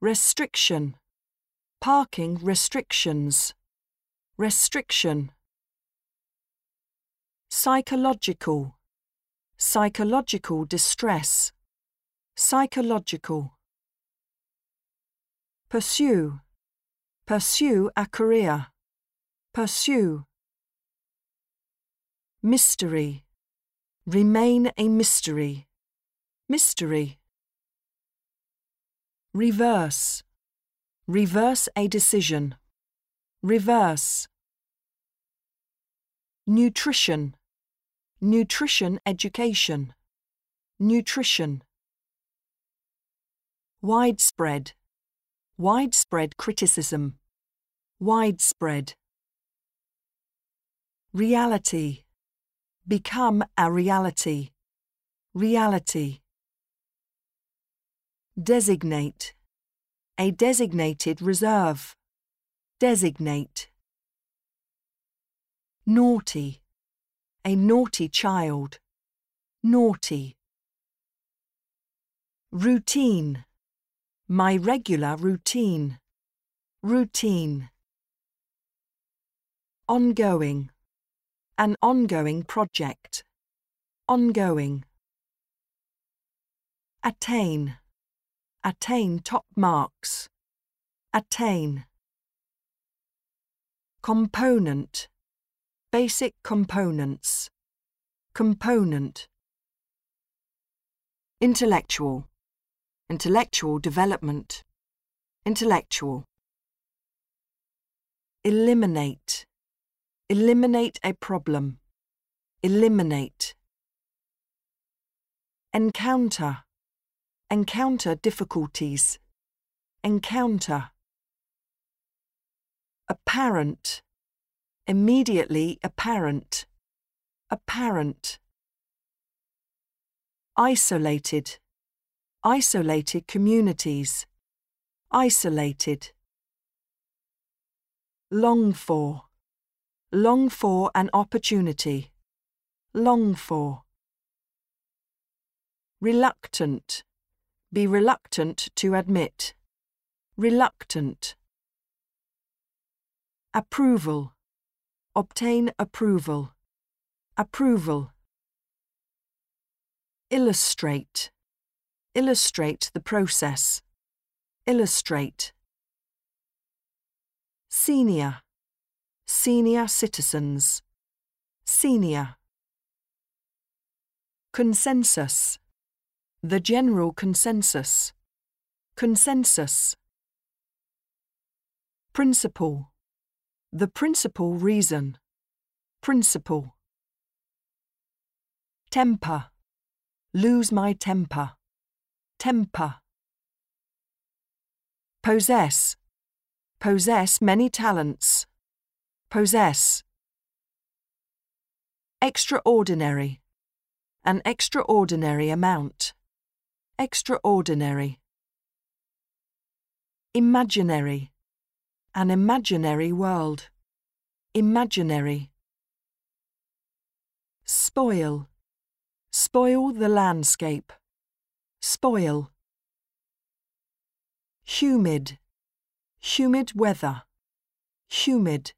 restriction, parking restrictions, restriction. Psychological, psychological distress, psychological. Pursue, pursue a career, pursue. Mystery, remain a mystery, mystery. Reverse, reverse a decision, reverse. Nutrition, nutrition education, nutrition. Widespread, widespread criticism, widespread. Reality, become a reality, reality. Designate, a designated reserve, designate. Naughty, a naughty child, naughty. Routine, my regular routine, routine. Ongoing, an ongoing project, ongoing. Attain, attain top marks, attain. Component, basic components, component. Intellectual, intellectual development, intellectual. Eliminate, eliminate a problem, eliminate. Encounter, encounter difficulties, encounter. Apparent, immediately apparent, apparent. Isolated, isolated communities, isolated. Long for, long for an opportunity, long for. Reluctant, be reluctant to admit, reluctant. Approval, obtain approval, approval. Illustrate, illustrate the process, illustrate. Senior, senior citizens, senior. Consensus, the general consensus, consensus. Principal, the principal reason, principal. Temper, lose my temper, temper. Possess, possess many talents, possess. Extraordinary, an extraordinary amount, extraordinary. Imaginary, an imaginary world, imaginary. Spoil, spoil the landscape, spoil. Humid, humid weather, humid.